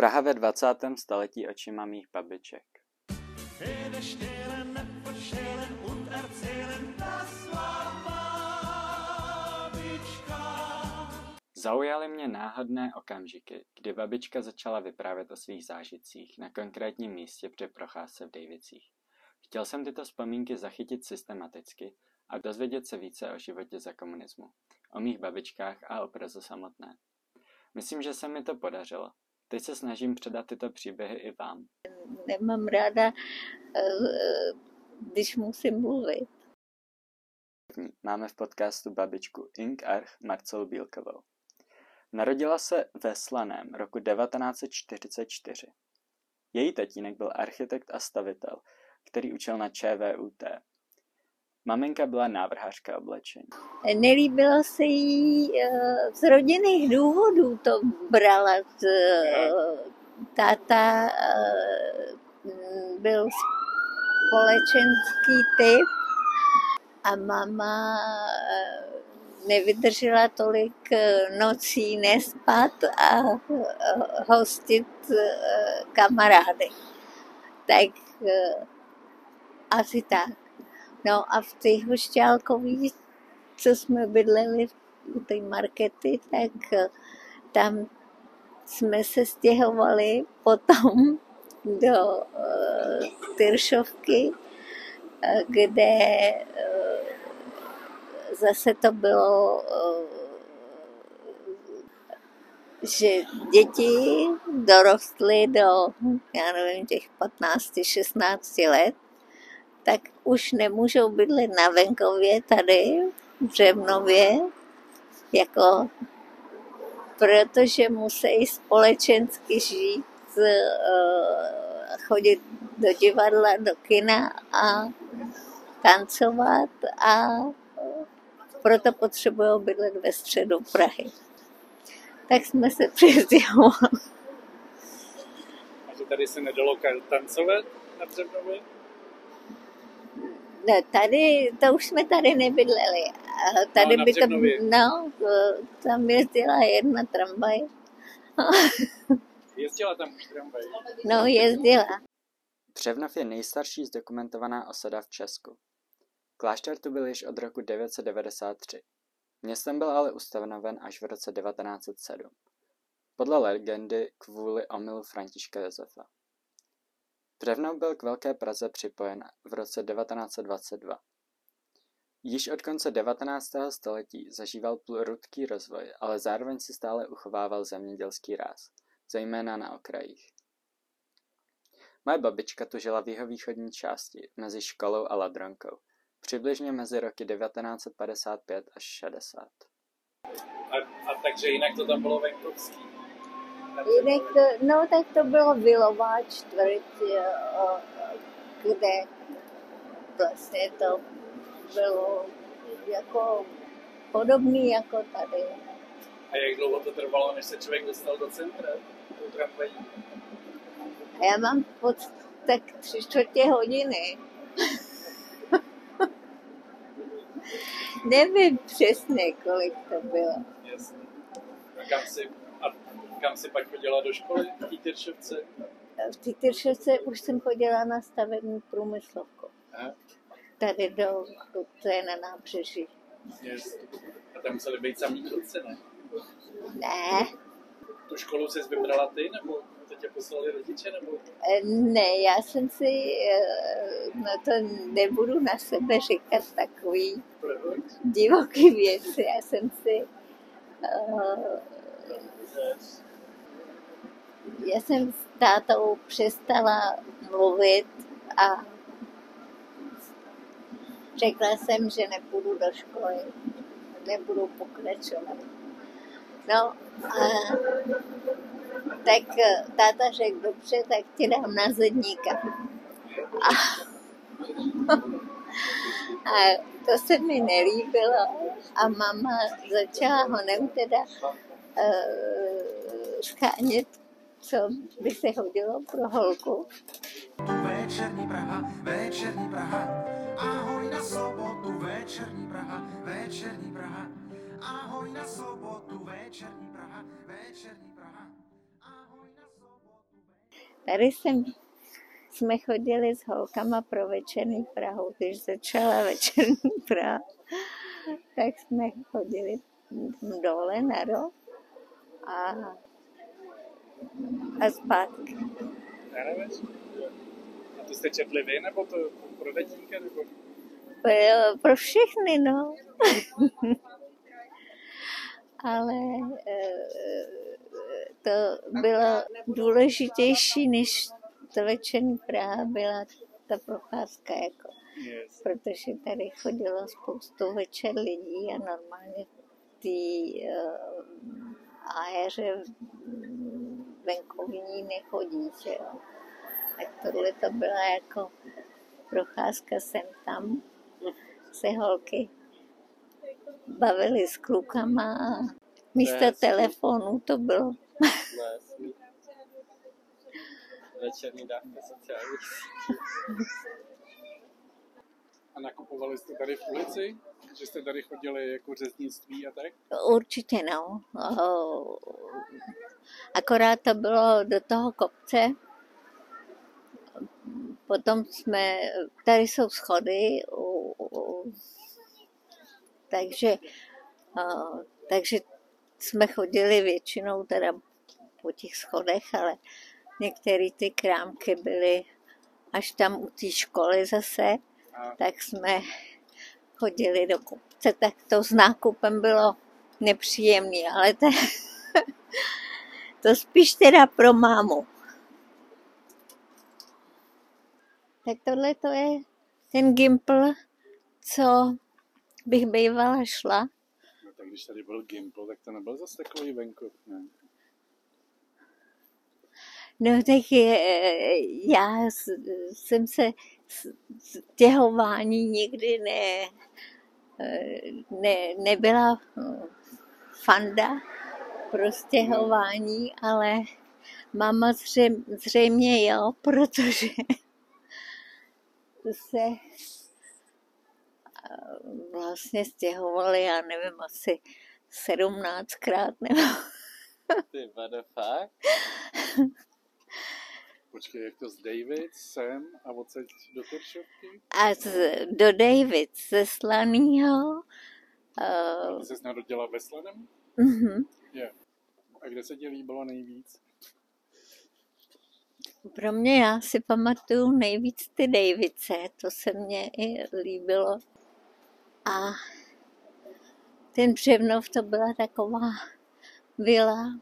Praha ve 20. století očima mých babiček. Zaujaly mě náhodné okamžiky, kdy babička začala vyprávět o svých zážitcích na konkrétním místě při procházce v Davicích. Chtěl jsem tyto vzpomínky zachytit systematicky a dozvědět se více o životě za komunismu, o mých babičkách a o Praze samotné. Myslím, že se mi to podařilo. Teď se snažím předat tyto příběhy i vám. Nemám ráda, eh, když musím mluvit. Máme v podcastu babičku Ink Arch Marcelu Bílkovou. Narodila se ve Slaném roku 1944. Její tatínek byl architekt a stavitel, který učil na ČVUT. Maminka byla návrhářka oblečení. Nelíbilo se jí eh, z rodinných důvodů to brala. Eh, táta eh, byl společenský typ a mama nevydržela tolik nocí nespat a hostit kamarády. Tak asi tak. No a v té Hošťálkový, co jsme bydleli u té markety, tak eh, tam jsme se stěhovali potom do uh, Tyršovky, uh, kde uh, zase to bylo, uh, že děti dorostly do, já nevím, těch 15-16 let tak už nemůžou bydlet na venkově tady v Břevnově, jako, protože musí společensky žít, eh, chodit do divadla, do kina a tancovat a proto potřebují bydlet ve středu Prahy. Tak jsme se přizděhovali. A že tady se nedalo tancovat na Břevnově? Ne, tady, to už jsme tady nebydleli. Tady no, by to, no, tam jezdila jedna tramvaj. jezdila tam už tramvaj? No, jezdila. Břevnov je nejstarší zdokumentovaná osada v Česku. Klášter tu byl již od roku 993. Městem byl ale ustanoven až v roce 1907. Podle legendy kvůli omylu Františka Josefa. Břevnov byl k Velké Praze připojen v roce 1922. Již od konce 19. století zažíval prudký rozvoj, ale zároveň si stále uchovával zemědělský ráz, zejména na okrajích. Moje babička tu žila v jihovýchodní části, mezi školou a Ladronkou, přibližně mezi roky 1955 až 60. A, a takže jinak to tam bylo venkovský? Jinak, no tak to bylo Vilová čtvrť, kde vlastně to bylo jako podobný jako tady. A jak dlouho to trvalo, než se člověk dostal do centra? A já mám pod tak tři čtvrtě hodiny. Nevím přesně, kolik to bylo. Jasně. A kam si kam si pak chodila do školy v Týtyršovce? V Týtyršovce už jsem chodila na stavební průmyslovku. A? Tady do, to je na nábřeží. Yes. A tam museli být samý kluci, ne? Ne. Tu školu jsi vybrala ty, nebo to tě poslali rodiče, nebo? Eh, ne, já jsem si, eh, no to nebudu na sebe říkat takový Proč? divoký věci. Já jsem si uh, já jsem s tátou přestala mluvit a řekla jsem, že nepůjdu do školy, nebudu pokračovat. No a tak táta řekl, dobře, tak ti dám na zedníka. A, a to se mi nelíbilo a mama začala honem teda uh, schánět co by se hodilo pro holku. Večerní Praha, večerní Praha, ahoj na sobotu, večerní Praha, večerní Praha, ahoj na sobotu, večerní Praha, večerní Praha, ahoj na sobotu. Tady jsem, jsme chodili s holkama pro večerní Prahu, když začala večerní Praha, tak jsme chodili dole na rok a, a zpátky. A to jste četli vy, nebo to pro detínka, nebo? Pro, pro všechny, no. Ale eh, to bylo důležitější, než to večerní Praha byla ta procházka, jako. Yes. protože tady chodilo spoustu večer lidí a normálně ty uh, aéře venkovní nechodí, že jo. Tak tohle to byla jako procházka sem tam, se holky bavili s klukama a místo hezký. telefonu to bylo. Večerní dávka sociální. A nakupovali jste tady v ulici? Že jste tady chodili jako řeznictví a tak? Určitě no. Akorát to bylo do toho kopce. Potom jsme, tady jsou schody, u- u- takže, o, takže jsme chodili většinou teda po těch schodech, ale některé ty krámky byly až tam u té školy zase, A tak jsme chodili do kopce, tak to s nákupem bylo nepříjemný, ale to, to spíš teda pro mámu. Tak tohle to je ten gimpl, co bych bývala šla. no, tak když tady byl Gimple, tak to nebyl zase takový venkov, ne? No tak je, já jsem se stěhování nikdy ne, ne, nebyla hm, fanda pro stěhování, ale máma zřejmě, zřejmě jo, protože se eh, vlastně stěhovali, já nevím, asi sedmnáctkrát nebo Ty vado, fakt? Počkej, jak to z David, sem a odsaď do Teršovky? a z, do David ze Slanýho. A Uh, ty se narodila ve Slaném? uh, Je. A kde se ti líbilo nejvíc? pro mě já si pamatuju nejvíc ty Davice, to se mně i líbilo. A ten Břevnov to byla taková vila.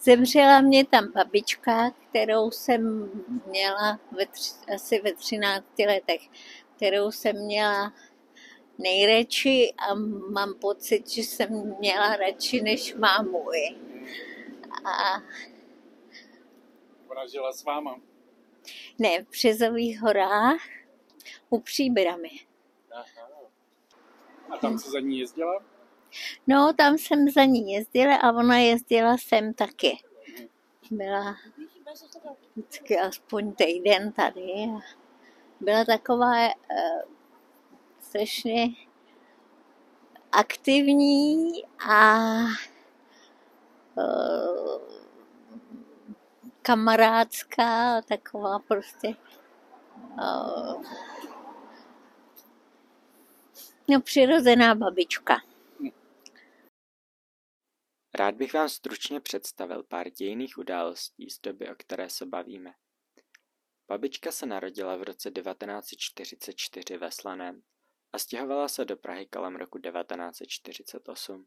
Zemřela mě tam babička, kterou jsem měla ve tři, asi ve 13 letech, kterou jsem měla nejradši a mám pocit, že jsem měla radši než mámu. A Ona žila s váma. ne, v Březových horách u Příbramy. Aha. A tam se za ní jezdila? No, tam jsem za ní jezdila a ona jezdila sem taky. Byla vždycky aspoň týden tady. Byla taková uh, strašně aktivní a uh, kamarádská, taková prostě uh, no, přirozená babička. Rád bych vám stručně představil pár dějných událostí z doby, o které se bavíme. Babička se narodila v roce 1944 ve Slaném a stěhovala se do Prahy kolem roku 1948.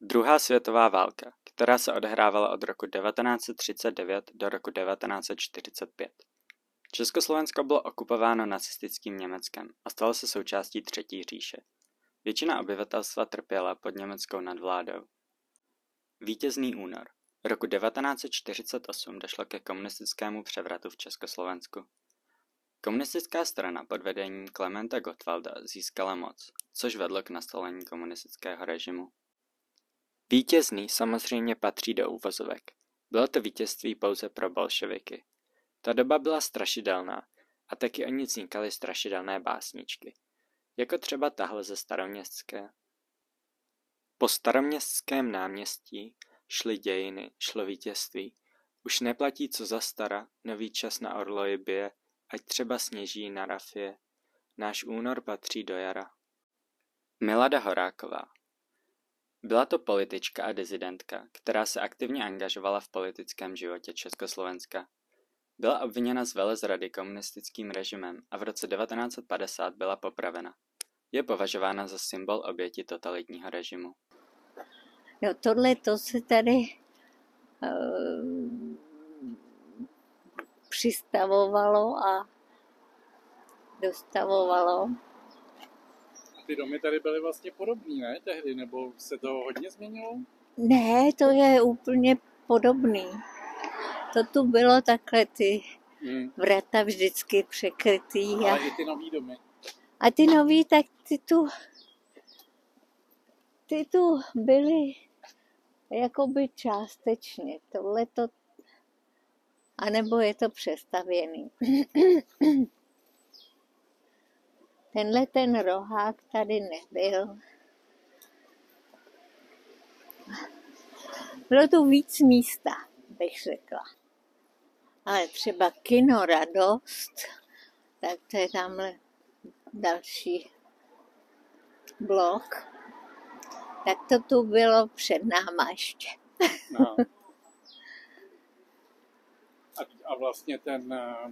Druhá světová válka, která se odehrávala od roku 1939 do roku 1945. Československo bylo okupováno nacistickým Německem a stalo se součástí Třetí říše. Většina obyvatelstva trpěla pod německou nadvládou. Vítězný únor. Roku 1948 došlo ke komunistickému převratu v Československu. Komunistická strana pod vedením Klementa Gottwalda získala moc, což vedlo k nastolení komunistického režimu. Vítězný samozřejmě patří do úvozovek. Bylo to vítězství pouze pro bolševiky. Ta doba byla strašidelná a taky o ní vznikaly strašidelné básničky, jako třeba tahle ze staroměstské. Po staroměstském náměstí šly dějiny, šlo vítězství. Už neplatí co za stara, nový čas na orloji bije, ať třeba sněží na rafie. Náš únor patří do jara. Milada Horáková Byla to politička a dizidentka, která se aktivně angažovala v politickém životě Československa. Byla obviněna z velezrady komunistickým režimem a v roce 1950 byla popravena. Je považována za symbol oběti totalitního režimu. No tohle to se tady uh, přistavovalo a dostavovalo. A ty domy tady byly vlastně podobný, ne, tehdy, nebo se to hodně změnilo? Ne, to je úplně podobný. To tu bylo takhle ty Hmm. vrata vždycky překrytý. A, Ale i ty nový domy. a ty nový, tak ty tu, ty tu byly jakoby částečně. Tohle to, anebo je to přestavěný. Tenhle ten rohák tady nebyl. Bylo tu víc místa, bych řekla. Ale třeba kino Radost, tak to je tamhle další blok. Tak to tu bylo před náma ještě. No. A, a vlastně ten eh,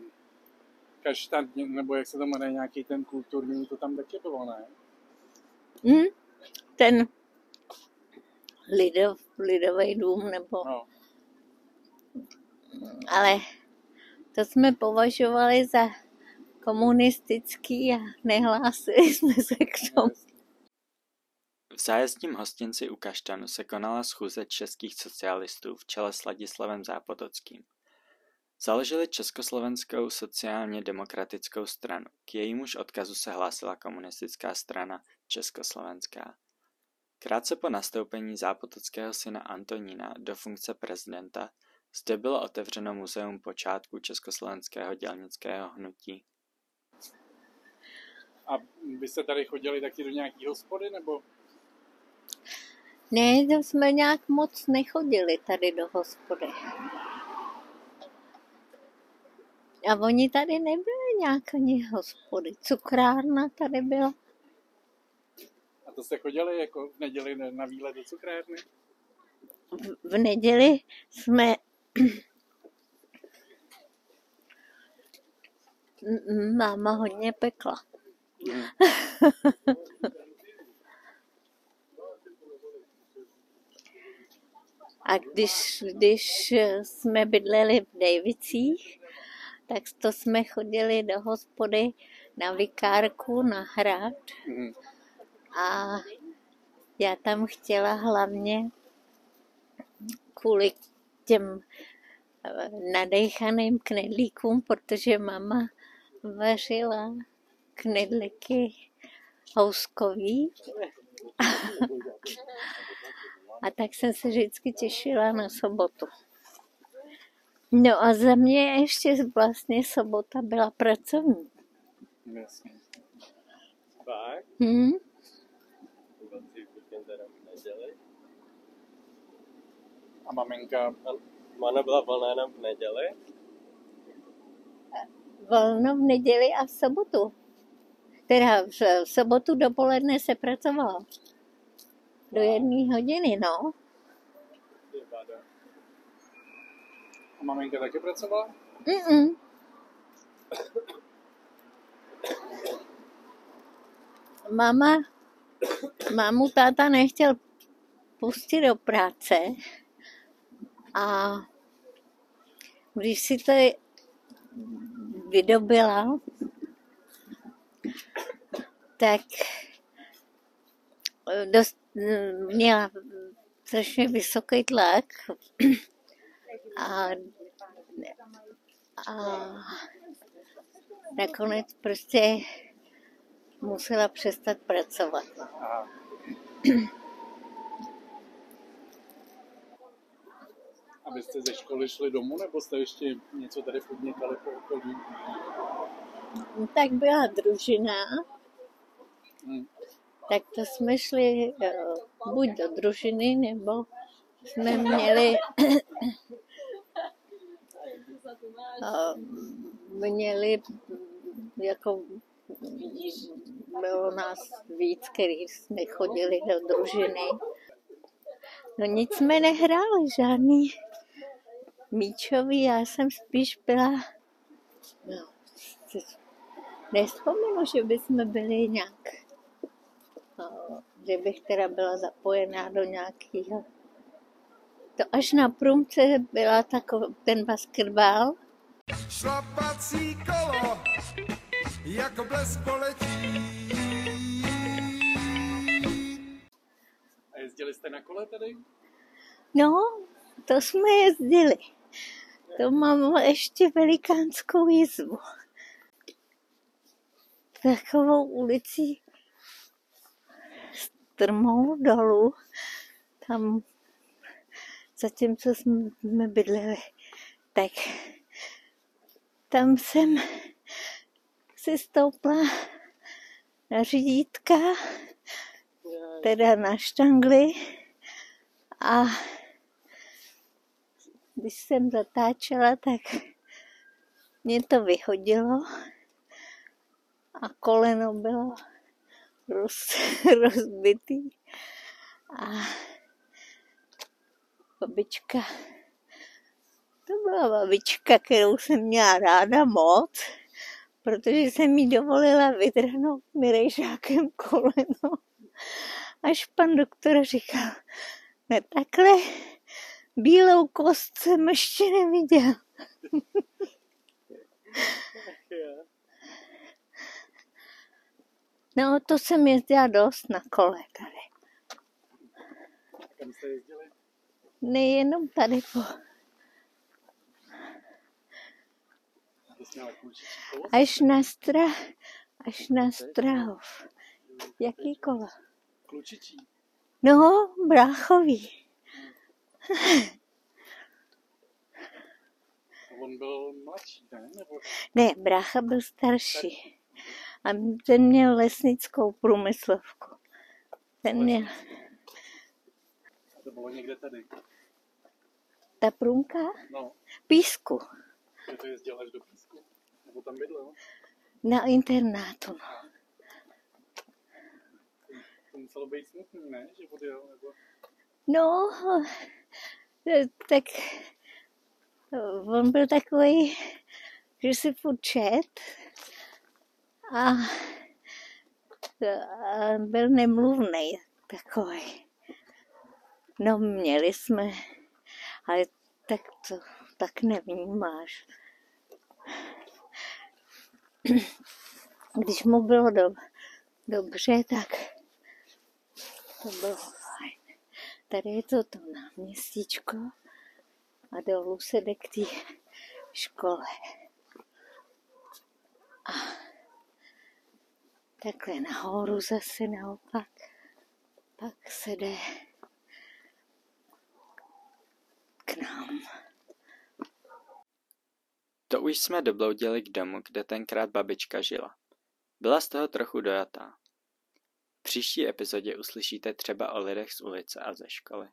kaštan, nebo jak se to jmenuje, nějaký ten kulturní, to tam taky bylo, ne? Hm? Ten lidov, lidový dům, nebo, No. ale to jsme považovali za komunistický a nehlásili jsme se k tomu. V zájezdním hostinci u Kaštanu se konala schůze českých socialistů v čele s Ladislavem Zápotockým. Založili Československou sociálně demokratickou stranu, k jejímuž odkazu se hlásila komunistická strana Československá. Krátce po nastoupení zápotockého syna Antonína do funkce prezidenta zde bylo otevřeno muzeum počátku československého dělnického hnutí. A vy jste tady chodili taky do nějaký hospody, nebo? Ne, to jsme nějak moc nechodili tady do hospody. A oni tady nebyli nějak ani hospody. Cukrárna tady byla. A to jste chodili jako v neděli na- výlet do cukrárny? V, v neděli jsme máma hodně pekla. A když, když jsme bydleli v Dejvicích, tak to jsme chodili do hospody na vikárku, na hrad Mhm. a já tam chtěla hlavně kvůli těm eh, nadechaným knedlíkům, protože mama vařila knedlíky houskový. A tak jsem se vždycky těšila na sobotu. No a za mě ještě vlastně sobota byla pracovní. Jasně. Fakt? Hm? Neděli? A maminka, A Mana byla volná jenom v neděli? Volno v neděli a v sobotu. Teda v sobotu dopoledne se pracovalo. Do jedné hodiny, no. A maminka taky pracovala? Mm-mm. Mama, mámu táta nechtěl pustit do práce a když si to vydobila, tak dost, měla strašně vysoký tlak a, a nakonec prostě musela přestat pracovat. A vy jste ze školy šli domů, nebo jste ještě něco tady podnikali po okolí? Tak byla družina Hm. Tak to jsme šli eh, buď do družiny, nebo jsme měli eh, měli jako bylo nás víc, který jsme chodili do družiny. No nic jsme nehráli, žádný míčový, já jsem spíš byla, no, nespomenu, že bychom byli nějak, že bych teda byla zapojená do nějakého. To až na průmce byla takový ten basketbal. Šlapací kolo, jako blesk poletí. A jezdili jste na kole tady? No, to jsme jezdili. To mám ještě velikánskou jizvu. Takovou ulicí strmou dolů, tam zatímco jsme bydleli, tak tam jsem si stoupla na řídítka, teda na štangli. A když jsem zatáčela, tak mě to vyhodilo a koleno bylo roz, rozbitý a babička, to byla babička, kterou jsem měla ráda moc, protože jsem mi dovolila vydrhnout mirejžákem koleno. Až pan doktor říkal, ne takhle, bílou kost jsem ještě neviděl. No, to jsem jezdila dost na kole tady. Kam jste jezdili? Nejenom tady po... Až na stra... Až na Strahov. Jaký kolo? Klučičí. No, bráchový. On byl mladší, ne? Nebo Ne, brácha byl starší. A ten měl lesnickou průmyslovku. Ten měl to bylo někde tady? ta průmka No, písku že to jezdil až do písku. Nebo tam bydlel. na internátu. No. To muselo být smutný, ne? Že odjel, nebo... No, eh, tak eh, on byl takový, že si furt čet a, byl nemluvný takový. No, měli jsme, ale tak to tak nevnímáš. Když mu bylo do, dobře, tak to bylo fajn. Tady je to to náměstíčko a dolů se jde k té škole. Takhle nahoru zase naopak, pak se jde k nám. To už jsme dobloudili k domu, kde tenkrát babička žila. Byla z toho trochu dojatá. V příští epizodě uslyšíte třeba o lidech z ulice a ze školy.